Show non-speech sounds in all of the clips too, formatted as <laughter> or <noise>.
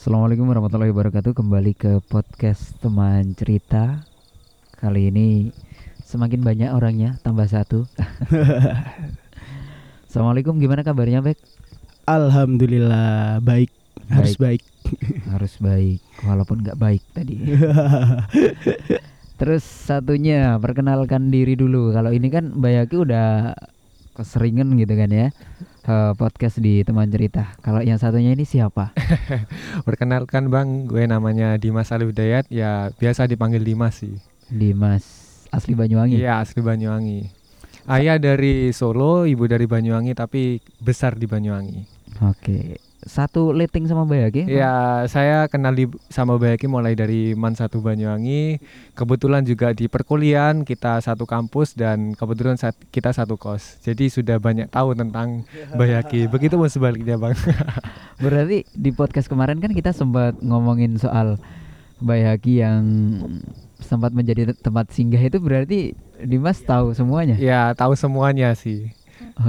Assalamualaikum warahmatullahi wabarakatuh. Kembali ke podcast teman cerita. Kali ini semakin banyak orangnya Tambah satu. <laughs> Assalamualaikum gimana kabarnya Bek? Alhamdulillah baik, harus baik. Harus baik Walaupun nggak baik tadi. <laughs> Terus satunya perkenalkan diri dulu. Kalau ini kan Bayaki udah keseringan gitu kan ya eh, Podcast di teman cerita Kalau yang satunya ini siapa? <laughs> Perkenalkan Bang, gue namanya Dimas Ali Hidayat, ya biasa dipanggil Dimas sih. Dimas Asli Banyuwangi Iya, asli Banyuwangi. Ayah dari Solo, ibu dari Banyuwangi tapi besar di Banyuwangi. Oke Satu letting sama Bayaki? Ya, saya kenal di, sama Bayaki mulai dari Man 1 Banyuwangi. Kebetulan juga di perkuliahan kita satu kampus dan kebetulan kita satu kos. Jadi sudah banyak tahu tentang Bayaki. <laughs> Begitu pun sebaliknya, Bang. <laughs> Berarti di podcast kemarin kan kita sempat ngomongin soal Bayaki yang sempat menjadi te- tempat singgah itu berarti Dimas tahu semuanya. ya, tahu semuanya sih.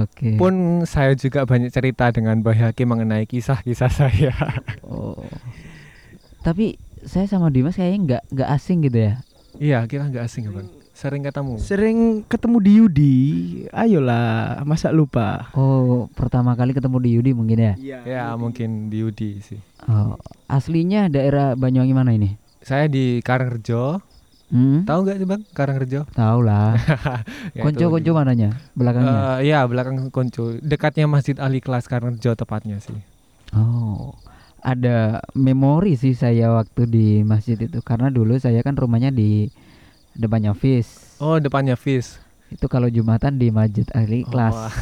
Oke. Pun saya juga banyak cerita dengan Bayaki mengenai kisah-kisah <laughs> saya. Oh. Tapi saya sama Dimas kayaknya nggak nggak asing gitu ya. Iya, kita nggak asing ya, Bang. Sering ketemu. Sering ketemu di Yudi, ayolah, masa lupa? Oh, pertama kali ketemu di Yudi mungkin ya. Ya, mungkin di Udi sih. Oh, aslinya daerah Banyuwangi mana ini? Saya di Karangrejo. Hmm? Tahu nggak sih, Bang? Karangrejo? <laughs> Tahu lah. <laughs> Ya, Konco-konco itu. mananya? Belakangnya. Eh, ya, belakang Konco. Dekatnya Masjid Ali Kelas Karangrejo tepatnya sih. Oh, ada memori sih saya waktu di masjid itu karena dulu saya kan rumahnya di depannya Fis. Oh, depannya Fis. Itu kalau Jumatan di Masjid Ali Oh, kelas wah.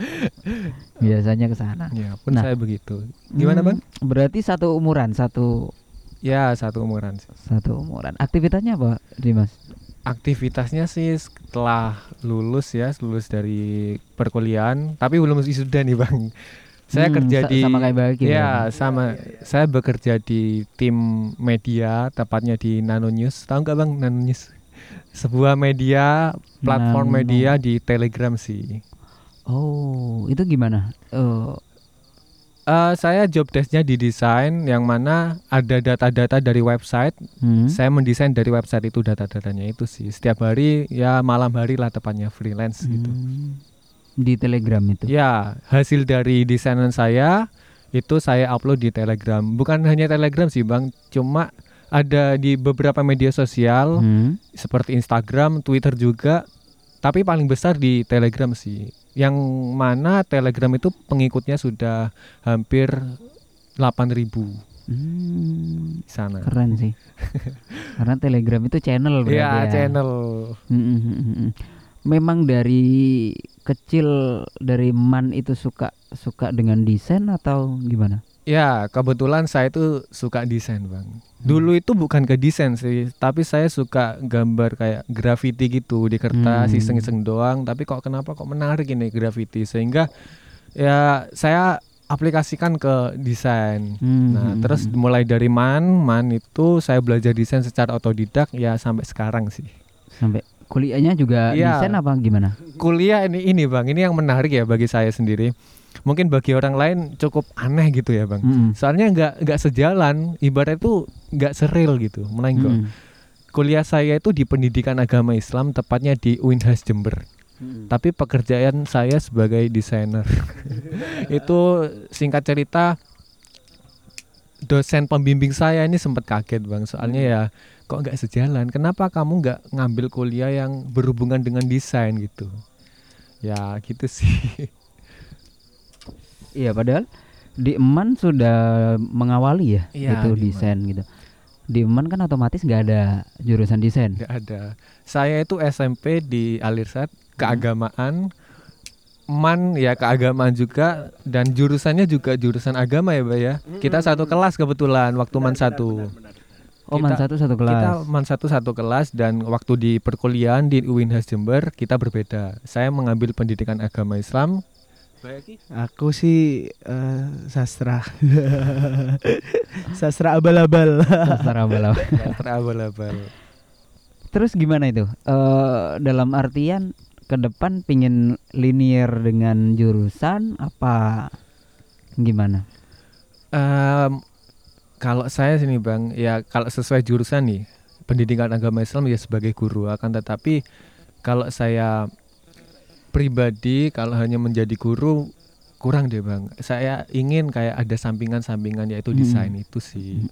<laughs> biasanya ke sana. Ya, pun Nah. saya begitu. Gimana, Hmm, Bang? Berarti satu umuran, satu Ya, satu umuran sih. satu umuran. Aktivitasnya apa, Dimas? Aktivitasnya sih setelah lulus ya, lulus dari perkuliahan, tapi belum wisuda nih, Bang. Saya Hmm, kerja sa- di sama kayak Bagi Ya, berarti. sama. Saya bekerja di tim media, tepatnya di Nano News. Tahu nggak bang Nano News? Sebuah media, platform Nano. media di Telegram sih. Oh, itu gimana? Oh, Eh, saya job desknya di desain, yang mana ada data-data dari website. hmm. Saya mendesain dari website itu data-datanya itu sih. Setiap hari, ya malam hari lah tepatnya freelance gitu. Hmm. Di Telegram itu. Ya, hasil dari desainan saya itu saya upload di Telegram. Bukan hanya Telegram sih, Bang. Cuma ada di beberapa media sosial Hmm. seperti Instagram, Twitter juga. Tapi paling besar di Telegram sih. Yang mana Telegram itu pengikutnya sudah hampir 8000 Hmm, sana. keren sih. <laughs> Karena Telegram itu channel berarti Iya, ya. channel. Mm, mm, mm, mm, mm. Memang dari kecil dari man itu suka suka dengan desain atau gimana? Ya, kebetulan saya itu suka desain, Bang. Dulu itu bukan ke desain sih, tapi saya suka gambar kayak graffiti gitu di kertas, Hmm. iseng-iseng doang. Tapi kok kenapa kok menarik ini graffiti sehingga ya saya aplikasikan ke desain. Hmm, Nah, terus mulai dari man, man itu saya belajar desain secara otodidak ya sampai sekarang sih. sampai kuliahnya juga Iya. desain apa gimana? Kuliah ini ini Bang, ini yang menarik ya bagi saya sendiri. Mungkin bagi orang lain cukup aneh gitu ya, Bang. Mm, Soalnya nggak nggak sejalan, ibarat itu nggak seril gitu, melengkung. mm, Kuliah saya itu di pendidikan agama Islam, tepatnya di Unhas Jember. mm. Tapi pekerjaan saya sebagai desainer. <laughs> itu singkat cerita dosen pembimbing saya ini sempat kaget bang, soalnya ya kok nggak sejalan. Kenapa kamu nggak ngambil kuliah yang berhubungan dengan desain gitu? Ya gitu sih. <laughs> Iya, padahal di Eman sudah mengawali ya Iya, itu di desain gitu. Di Eman kan otomatis nggak ada jurusan desain. Nggak ada. Saya itu SMP di Alirsat keagamaan, man ya keagamaan juga dan jurusannya juga jurusan agama ya, Mbak ya. Kita satu kelas kebetulan waktu man satu. Oh, Man Kita- satu satu kelas. Kita man satu satu kelas dan waktu di perkuliahan di Uinhas Jember kita berbeda. Saya mengambil pendidikan agama Islam. Aku sih eh, sastra, sastra abal-abal. Sastra bala. Terabal-abal. Terus gimana itu? Eh dalam artian ke depan pingin linear dengan jurusan apa gimana? Em, Kalau saya sini bang, ya kalau sesuai jurusan nih pendidikan agama Islam ya sebagai guru akan tetapi kalau saya pribadi kalau hanya menjadi guru kurang deh bang. Saya ingin kayak ada sampingan-sampingan yaitu Hmm. desain itu sih.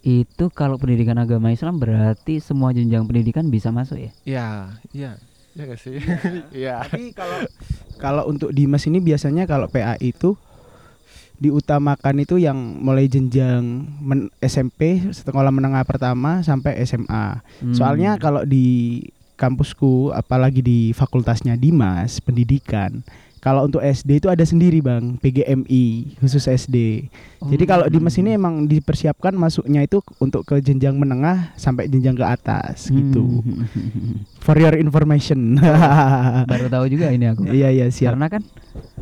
Itu kalau pendidikan agama Islam berarti semua jenjang pendidikan bisa masuk ya? Ya, ya, ya gak sih? <laughs> Iya. Tapi kalau kalau untuk Dimas ini biasanya kalau PA itu diutamakan itu yang mulai jenjang men- SMP sekolah menengah pertama sampai SMA. Hmm. Soalnya kalau di kampusku apalagi di fakultasnya Dimas pendidikan kalau untuk SD itu ada sendiri Bang, PGMI khusus SD. Jadi kalau Hmm. Dimas ini emang dipersiapkan masuknya itu untuk ke jenjang menengah sampai jenjang ke atas gitu. Hmm. For your information. Baru tahu juga ini aku. Iya iya siap. Karena kan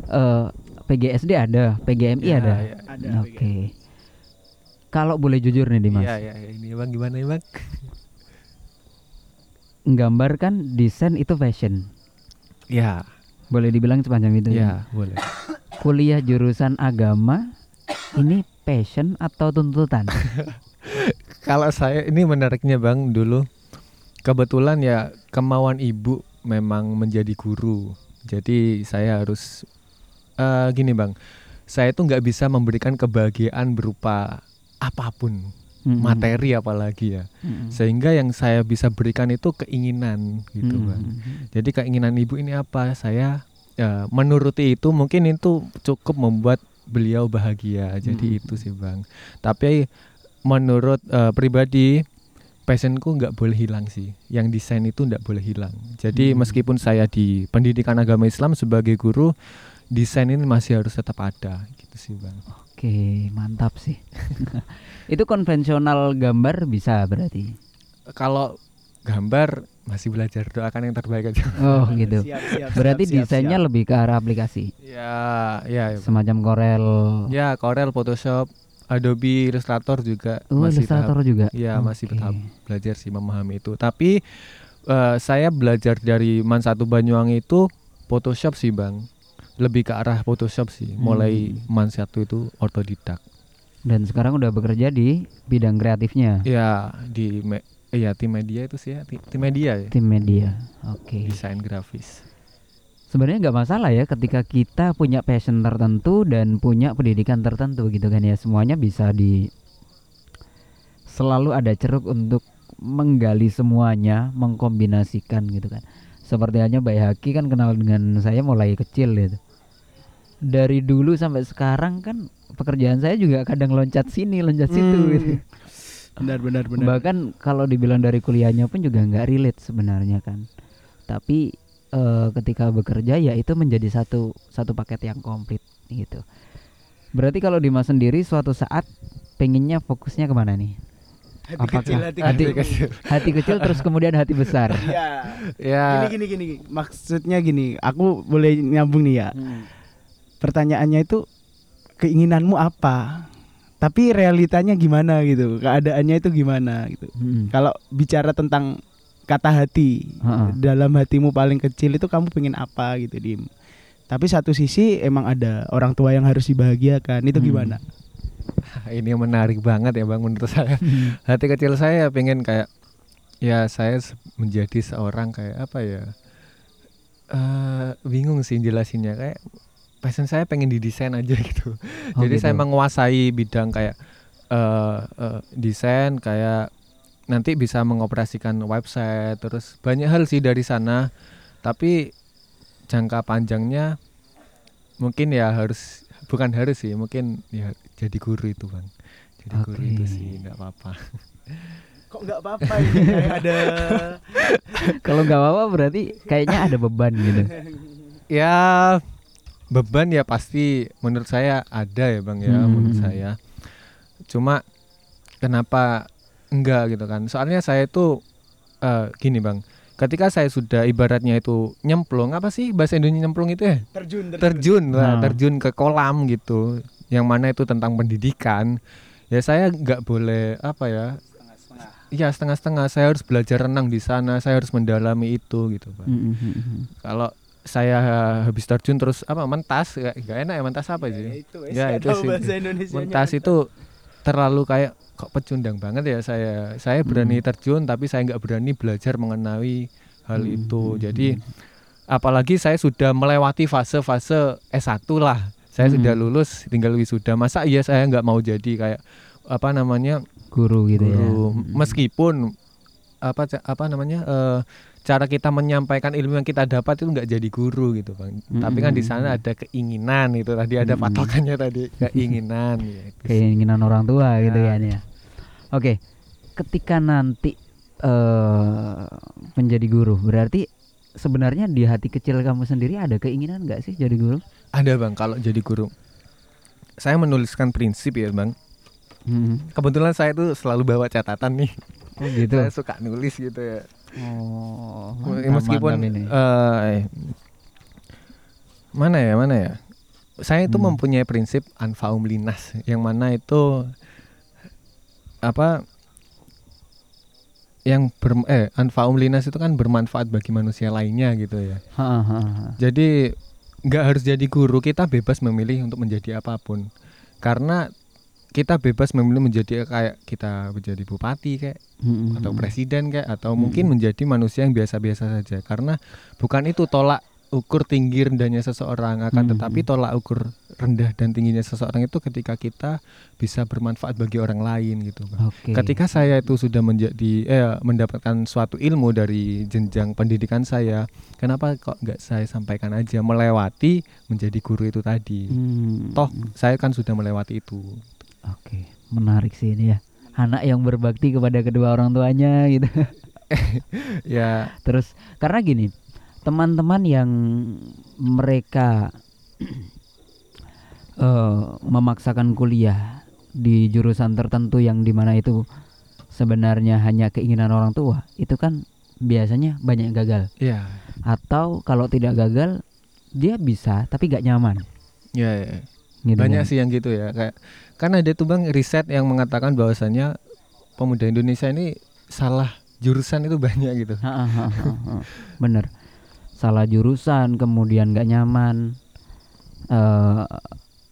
eh, PGSD ada, PGMI Ya, ada. ya. Ada Oke. Kalau boleh jujur nih Dimas, Iya, iya, iya. ini bang gimana ya bang? Nggambar kan desain itu fashion. Ya, Boleh dibilang sepanjang itu. ya boleh. Kuliah jurusan agama ini passion atau tuntutan? <laughs> Kalau saya ini menariknya bang dulu kebetulan ya kemauan ibu memang menjadi guru. Jadi saya harus eh, gini bang, saya tuh nggak bisa memberikan kebahagiaan berupa apa pun Mm-mm. materi apalagi ya. Mm-mm. Sehingga yang saya bisa berikan itu keinginan gitu Mm-mm. bang. Jadi keinginan ibu ini apa? Saya ya, menuruti itu mungkin itu cukup membuat beliau bahagia. Jadi Hmm. itu sih bang. Tapi menurut eh, pribadi passionku nggak boleh hilang sih. Yang desain itu nggak boleh hilang. Jadi Hmm. meskipun saya di pendidikan agama Islam sebagai guru, desain ini masih harus tetap ada. Gitu sih bang. Oke, mantap sih. <laughs> itu konvensional gambar bisa berarti. Kalau gambar masih belajar doakan yang terbaik aja. Oh, gitu. <laughs> Siap, siap, Berarti siap, siap, desainnya siap. lebih ke arah aplikasi. Ya, ya, ya. Semacam Corel. Ya, Corel, Photoshop, Adobe Illustrator juga Oh, masih Illustrator tahap, juga. ya masih Oke. tahap belajar sih memahami itu. Tapi eh, saya belajar dari Man satu Banyuwangi itu Photoshop sih, Bang. Lebih ke arah Photoshop sih. Mulai Hmm. Man satu itu otodidak. Dan sekarang udah bekerja di bidang kreatifnya, Ya, di me- iya tim media itu sih ya, ti- tim media ya. tim media. Oke. Desain grafis. Sebenarnya nggak masalah ya ketika kita punya passion tertentu dan punya pendidikan tertentu gitu kan ya. Semuanya bisa di selalu ada ceruk untuk menggali semuanya, mengkombinasikan gitu kan. Seperti hanya Mbak Haki kan kenal dengan saya mulai kecil gitu. Dari dulu sampai sekarang kan pekerjaan saya juga kadang loncat sini, loncat situ Hmm. gitu. Benar benar benar. Bahkan kalau dibilang dari kuliahnya pun juga nggak relate sebenarnya kan. Tapi eh, ketika bekerja ya itu menjadi satu satu paket yang komplit gitu. Berarti kalau Dimas sendiri suatu saat pengennya fokusnya ke mana nih? hati apakah- kecil, hati, hati- kecil. Hati kecil terus kemudian hati besar. Iya. <laughs> Ya, Gini gini gini. Maksudnya gini, aku boleh nyambung nih ya. Pertanyaannya itu keinginanmu apa? Tapi realitanya gimana gitu? Keadaannya itu gimana gitu? Hmm. Kalau bicara tentang kata hati, Ha-ha. dalam hatimu paling kecil itu kamu pengen apa gitu, Dim. Tapi satu sisi emang ada orang tua yang harus dibahagiakan. Itu Hmm. gimana? <laughs> ini menarik banget ya Bang menurut saya. hati kecil saya pengen kayak ya saya menjadi seorang kayak apa ya eh bingung sih jelasinnya kayak passion saya pengen didesain aja <laughs> gitu. Oh, jadi saya gitu. menguasai bidang kayak eh eh, desain kayak nanti bisa mengoperasikan website terus banyak hal sih dari sana. Tapi jangka panjangnya mungkin ya harus bukan harus sih mungkin ya jadi guru itu bang. Jadi guru itu sih nggak apa-apa. Kok nggak apa-apa ini kayak ada <laughs> Kalau nggak apa-apa berarti kayaknya ada beban gitu. <laughs> ya beban ya pasti menurut saya ada ya bang ya Hmm. menurut saya. Cuma kenapa enggak gitu kan? Soalnya saya itu eh, gini bang. Ketika saya sudah ibaratnya itu nyemplung apa sih bahasa Indonesia nyemplung itu ya? Terjun terjun. Lah Nah. terjun ke kolam gitu. Yang mana itu tentang pendidikan. Ya saya nggak boleh apa ya? Iya setengah-setengah. Saya harus belajar renang di sana saya harus mendalami itu gitu pak Mm, mm, mm, mm. kalau saya habis terjun terus apa mentas nggak nggak enak ya mentas apa sih? itu, Ya, itu sih. mentas itu terlalu kayak kok pecundang banget ya saya saya berani terjun tapi saya nggak berani belajar mengenai hal Hmm, itu. hmm, jadi apalagi saya sudah melewati fase-fase S1 lah. Saya Hmm. sudah lulus tinggal wisuda. Masa iya saya nggak mau jadi kayak apa namanya guru gitu ya? guru. Mm. meskipun apa apa namanya eh, cara kita menyampaikan ilmu yang kita dapat itu nggak jadi guru gitu bang. Tapi kan di sana ada keinginan itu tadi ada Mm-mm. patokannya tadi <laughs> keinginan ya, keinginan orang tua gitu Ya. kan ya oke ketika nanti eh menjadi guru berarti sebenarnya di hati kecil kamu sendiri ada keinginan nggak sih jadi guru? Ada bang kalau jadi guru. Saya menuliskan prinsip ya bang. Mm. kebetulan saya tuh selalu bawa catatan nih. Oh gitu. Saya suka nulis gitu ya oh meskipun mantap ini. eh, mana ya mana ya saya itu Hmm. mempunyai prinsip anfaum linas yang mana itu apa yang ber eh anfaum linas itu kan bermanfaat bagi manusia lainnya gitu ya Ha, ha, ha. jadi nggak harus jadi guru kita bebas memilih untuk menjadi apa pun karena kita bebas memilih menjadi kayak kita menjadi bupati kayak Mm, atau presiden kayak atau Hmm. mungkin menjadi manusia yang biasa-biasa saja karena bukan itu tolak ukur tinggi rendahnya seseorang akan Hmm. tetapi tolak ukur rendah dan tingginya seseorang itu ketika kita bisa bermanfaat bagi orang lain gitu oke Ketika saya itu sudah menjadi eh mendapatkan suatu ilmu dari jenjang pendidikan saya, kenapa kok nggak saya sampaikan aja melewati menjadi guru itu tadi? Hmm, Toh saya kan sudah melewati itu. Oke menarik sih ini ya anak yang berbakti kepada kedua orang tuanya gitu <laughs> Ya, Terus karena gini, teman-teman yang mereka <clears throat> eh, memaksakan kuliah di jurusan tertentu yang di mana itu sebenarnya hanya keinginan orang tua, itu kan biasanya banyak yang gagal. ya, Atau kalau tidak gagal, dia bisa tapi gak nyaman. ya. ya. Gitu banyak kan. sih yang gitu ya kayak kan ada tuh bang riset yang mengatakan bahwasannya pemuda Indonesia ini salah jurusan itu banyak gitu. Bener. Salah jurusan, kemudian gak nyaman. eh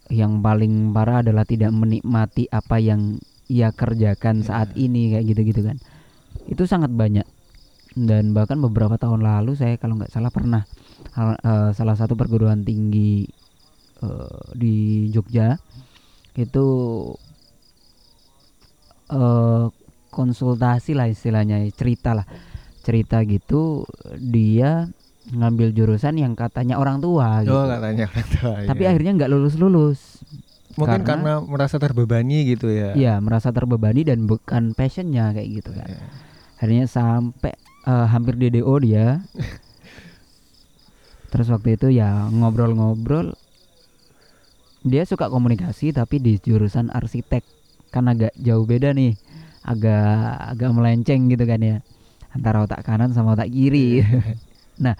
yang paling parah adalah tidak menikmati apa yang ia kerjakan saat Ya. ini kayak gitu-gitu kan. Itu sangat banyak. Dan bahkan beberapa tahun lalu saya kalau nggak salah pernah hal- eh, salah satu perguruan tinggi eh, di Jogja itu eh konsultasi lah istilahnya cerita lah cerita gitu dia ngambil jurusan yang katanya orang tua gitu. oh katanya orang tua, tapi iya. akhirnya nggak lulus lulus mungkin karena- karena, merasa terbebani gitu ya Iya merasa terbebani dan bukan passionnya kayak gitu kan Iya. akhirnya sampai eh, hampir DDO dia <laughs> terus waktu itu ya ngobrol-ngobrol dia suka komunikasi tapi di jurusan arsitek. Kan agak jauh beda nih. Agak agak melenceng gitu kan ya. Antara otak kanan sama otak kiri. <laughs> Nah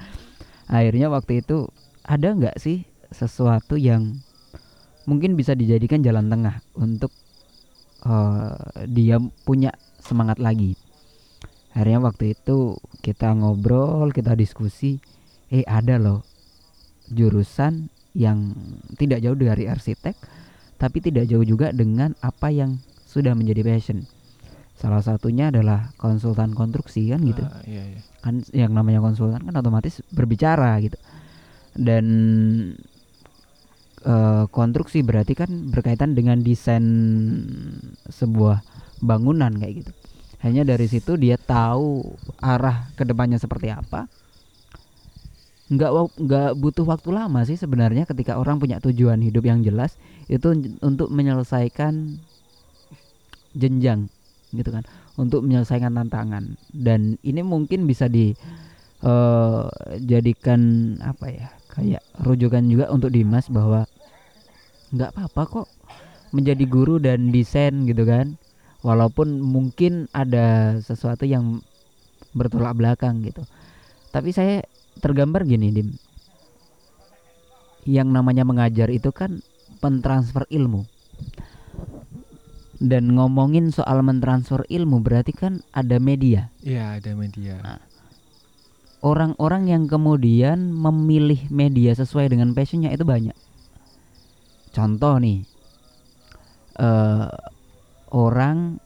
akhirnya waktu itu ada nggak sih sesuatu yang mungkin bisa dijadikan jalan tengah untuk eh, dia punya semangat lagi? Akhirnya waktu itu kita ngobrol kita diskusi eh ada loh jurusan yang tidak jauh dari arsitek tapi tidak jauh juga dengan apa yang sudah menjadi passion. Salah satunya adalah konsultan konstruksi kan gitu. Ah, iya, iya. kan yang namanya konsultan kan otomatis berbicara gitu. Dan eh, konstruksi berarti kan berkaitan dengan desain sebuah bangunan kayak gitu. Hanya dari situ dia tahu arah ke depannya seperti apa nggak nggak butuh waktu lama sih sebenarnya ketika orang punya tujuan hidup yang jelas itu un- untuk menyelesaikan jenjang gitu kan. Untuk menyelesaikan tantangan. Dan ini mungkin bisa di eh, jadikan apa ya kayak rujukan juga untuk Dimas bahwa nggak apa-apa kok menjadi guru dan desain gitu kan. Walaupun mungkin ada sesuatu yang bertolak belakang gitu. Tapi saya tergambar gini dim. Yang namanya mengajar itu kan pentransfer ilmu. Dan ngomongin soal mentransfer ilmu berarti kan ada media. Iya, ada media. Nah, orang-orang yang kemudian memilih media sesuai dengan passionnya itu banyak. Contoh nih, eh orang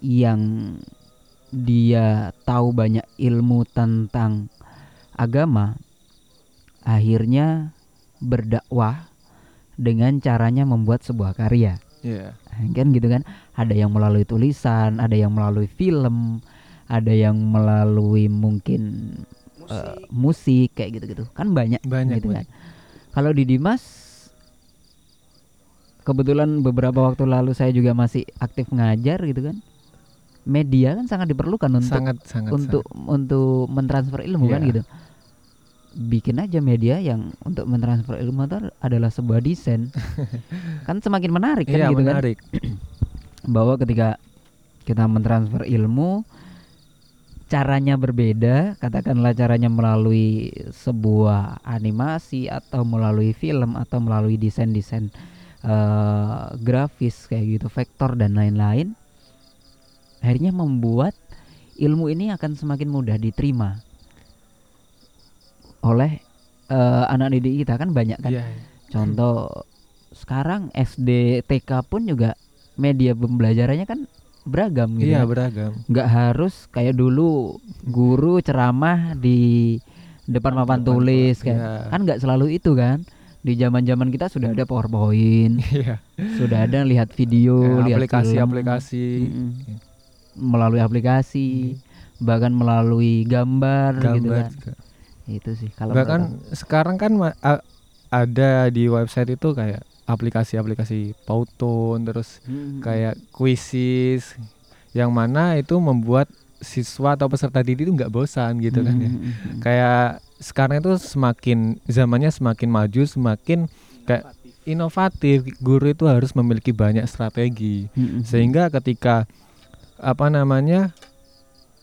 yang dia tahu banyak ilmu tentang agama, akhirnya berdakwah dengan caranya membuat sebuah karya. Iya. Kan gitu kan? Ada yang melalui tulisan, ada yang melalui film, ada yang melalui mungkin eh, musik kayak gitu-gitu. Kan banyak Banyak, gitu banyak. kan. Kalau di Dimas kebetulan beberapa waktu lalu saya juga masih aktif ngajar gitu kan. Media kan sangat diperlukan untuk sangat sangat untuk untuk mentransfer ilmu kan Iya. gitu. Bikin aja media yang untuk mentransfer ilmu itu adalah sebuah desain. <laughs> kan semakin menarik sangat. kan Iya gitu kan menarik. <clears throat> bahwa ketika kita mentransfer ilmu caranya berbeda katakanlah caranya melalui sebuah animasi atau melalui film atau melalui desain-desain eh, grafis kayak gitu vektor dan lain-lain akhirnya membuat ilmu ini akan semakin mudah diterima oleh eh, anak didik kita kan banyak kan Iya. Contoh sekarang SD TK pun juga media pembelajarannya kan beragam gitu. Iya kan. beragam. Nggak harus kayak dulu guru ceramah di depan papan tulis kayak iya. kan nggak selalu itu kan. Di zaman-zaman kita sudah ada PowerPoint, Iya. sudah ada lihat video, lihat film. Aplikasi-aplikasi. Mm-mm. Melalui aplikasi, bahkan melalui gambar, gitu Gambar kan. juga. Itu sih kalau Bahkan sekarang kan ada di website itu kayak aplikasi-aplikasi Powtoon terus. Mm-mm. kayak quizzes yang mana itu membuat siswa atau peserta didik itu nggak bosan gitu kan ya. Mm-mm. Kayak sekarang itu semakin zamannya semakin maju, semakin kayak inovatif. Guru itu harus memiliki banyak strategi Mm-mm. sehingga ketika apa namanya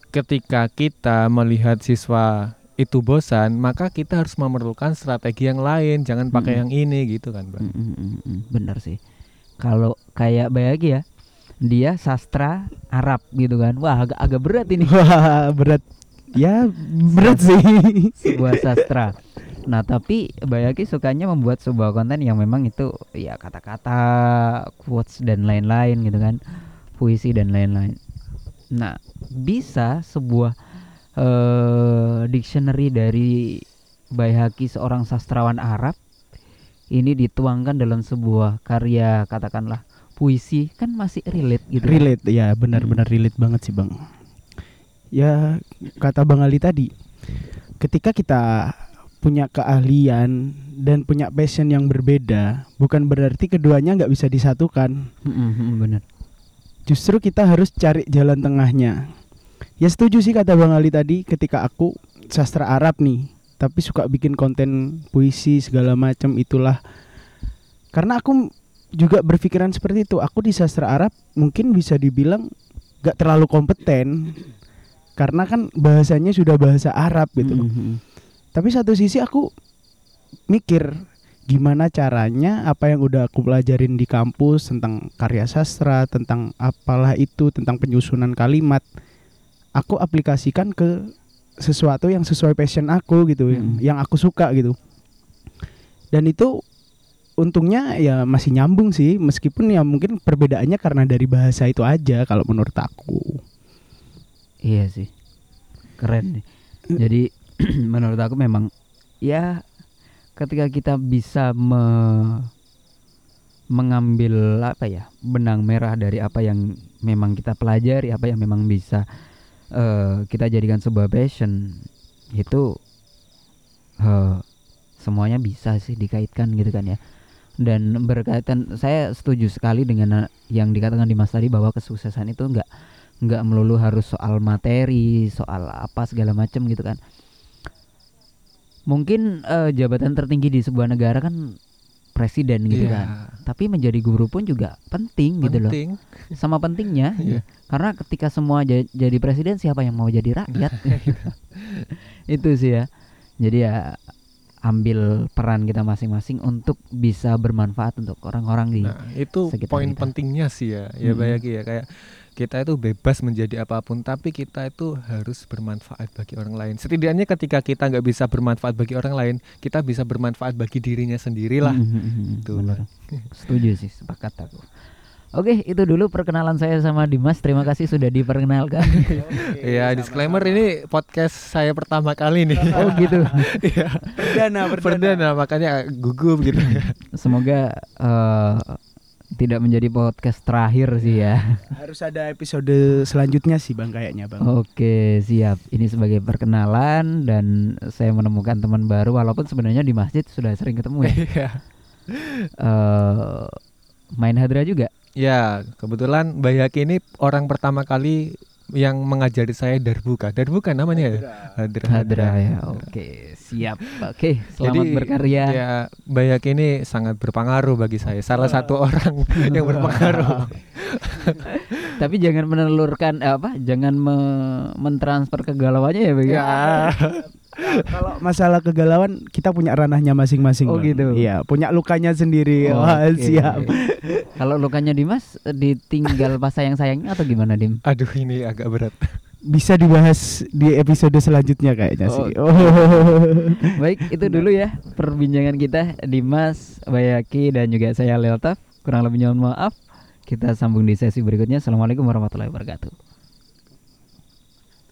ketika kita melihat siswa itu bosan maka kita harus memerlukan strategi yang lain jangan pakai Mm-mm. yang ini gitu kan bang Mm, mm, mm, mm. Bener sih. Kalau kayak Bayagi ya, dia sastra Arab gitu kan. Wah agak agak berat ini <laughs> Wah, berat. Ya, berat sih. <laughs> sebuah sastra. Nah tapi Bayagi sukanya membuat sebuah konten yang memang itu ya kata-kata, quotes dan lain-lain gitu kan, puisi dan lain-lain. Nah bisa sebuah eh dictionary dari Bayhaki seorang sastrawan Arab ini dituangkan dalam sebuah karya katakanlah puisi kan masih relate gitu. kan. relate ya, benar-benar relate banget sih, Bang. Ya, kata Bang Ali tadi, ketika kita punya keahlian dan punya passion yang berbeda, bukan berarti keduanya nggak bisa disatukan. Mm, mm, mm, bener. Justru kita harus cari jalan tengahnya. Ya setuju sih kata Bang Ali tadi ketika aku sastra Arab nih, tapi suka bikin konten puisi segala macam itulah. Karena aku juga berpikiran seperti itu. Aku di sastra Arab mungkin bisa dibilang gak terlalu kompeten karena kan bahasanya sudah bahasa Arab gitu. Mm, mm, mm. Tapi satu sisi aku mikir gimana caranya apa yang udah aku pelajarin di kampus tentang karya sastra, tentang apalah itu, tentang penyusunan kalimat, aku aplikasikan ke sesuatu yang sesuai passion aku gitu, yang, Mm. yang aku suka gitu. Dan itu untungnya ya masih nyambung sih, meskipun ya mungkin perbedaannya karena dari bahasa itu aja kalau menurut aku. Iya sih, keren nih. Jadi <clears throat> menurut aku memang ya ketika kita bisa me- mengambil apa ya benang merah dari apa yang memang kita pelajari, apa yang memang bisa eh, kita jadikan sebuah passion itu eh, semuanya bisa sih dikaitkan gitu kan ya. Dan berkaitan, saya setuju sekali dengan yang dikatakan Dimas tadi bahwa kesuksesan itu enggak nggak melulu harus soal materi, soal apa segala macam gitu kan. Mungkin eh, jabatan tertinggi di sebuah negara kan presiden gitu Iya, kan. Tapi menjadi guru pun juga penting, gitu loh. penting Sama pentingnya. <laughs> Iya. Karena ketika semua ja- jadi presiden siapa yang mau jadi rakyat? Nah, <laughs> <laughs> itu sih ya. Jadi ya ambil peran kita masing-masing untuk bisa bermanfaat untuk orang-orang di Nah, itu poin kita. pentingnya sih ya. Ya Mm-mm. Bayaki ya kayak kita itu bebas menjadi apa pun tapi kita itu harus bermanfaat bagi orang lain. Setidaknya ketika kita nggak bisa bermanfaat bagi orang lain, kita bisa bermanfaat bagi dirinya sendirilah. Mhm, Gitu, bener. <laughs> Setuju sih, sepakat aku. Oke, itu dulu perkenalan saya sama Dimas. Terima kasih sudah diperkenalkan. <laughs> Iya, disclaimer ini podcast saya pertama kali nih. <laughs> oh gitu. <laughs> Iya. Perdana, perdana. Perdana makanya gugup gitu. Semoga eh, tidak menjadi podcast terakhir sih ya. Harus ada episode selanjutnya sih Bang kayaknya Bang. Oke, siap. Ini sebagai perkenalan dan saya menemukan teman baru walaupun sebenarnya di masjid sudah sering ketemu ya. Iya. Eh, main hadra juga. Ya, kebetulan Bayaki ini orang pertama kali yang mengajari saya darbuka. Darbuka namanya ya? Hadra. Hadra ya. Oke, siap. Oke, selamat Jadi, berkarya. Ya, Bayaki ini sangat berpengaruh bagi saya. Salah satu orang <laughs> yang berpengaruh. <laughs> Tapi jangan menelurkan eh, apa? Jangan me- mentransfer kegalauannya ya, Bang. ya. <laughs> Nah, kalau masalah kegalauan kita punya ranahnya masing-masing. Oh, Bang. gitu. Iya, punya lukanya sendiri. Wah, Oke. siap. Kalau lukanya Dimas eh, ditinggal pas sayang-sayangnya atau gimana, Dim? Aduh, ini agak berat. Bisa dibahas di episode selanjutnya kayaknya sih. Oh. Oh. Baik, itu dulu ya perbincangan kita Dimas, Bayaki dan juga saya Leltaf. Kurang lebihnya mohon maaf. Kita sambung di sesi berikutnya. Assalamualaikum warahmatullahi wabarakatuh.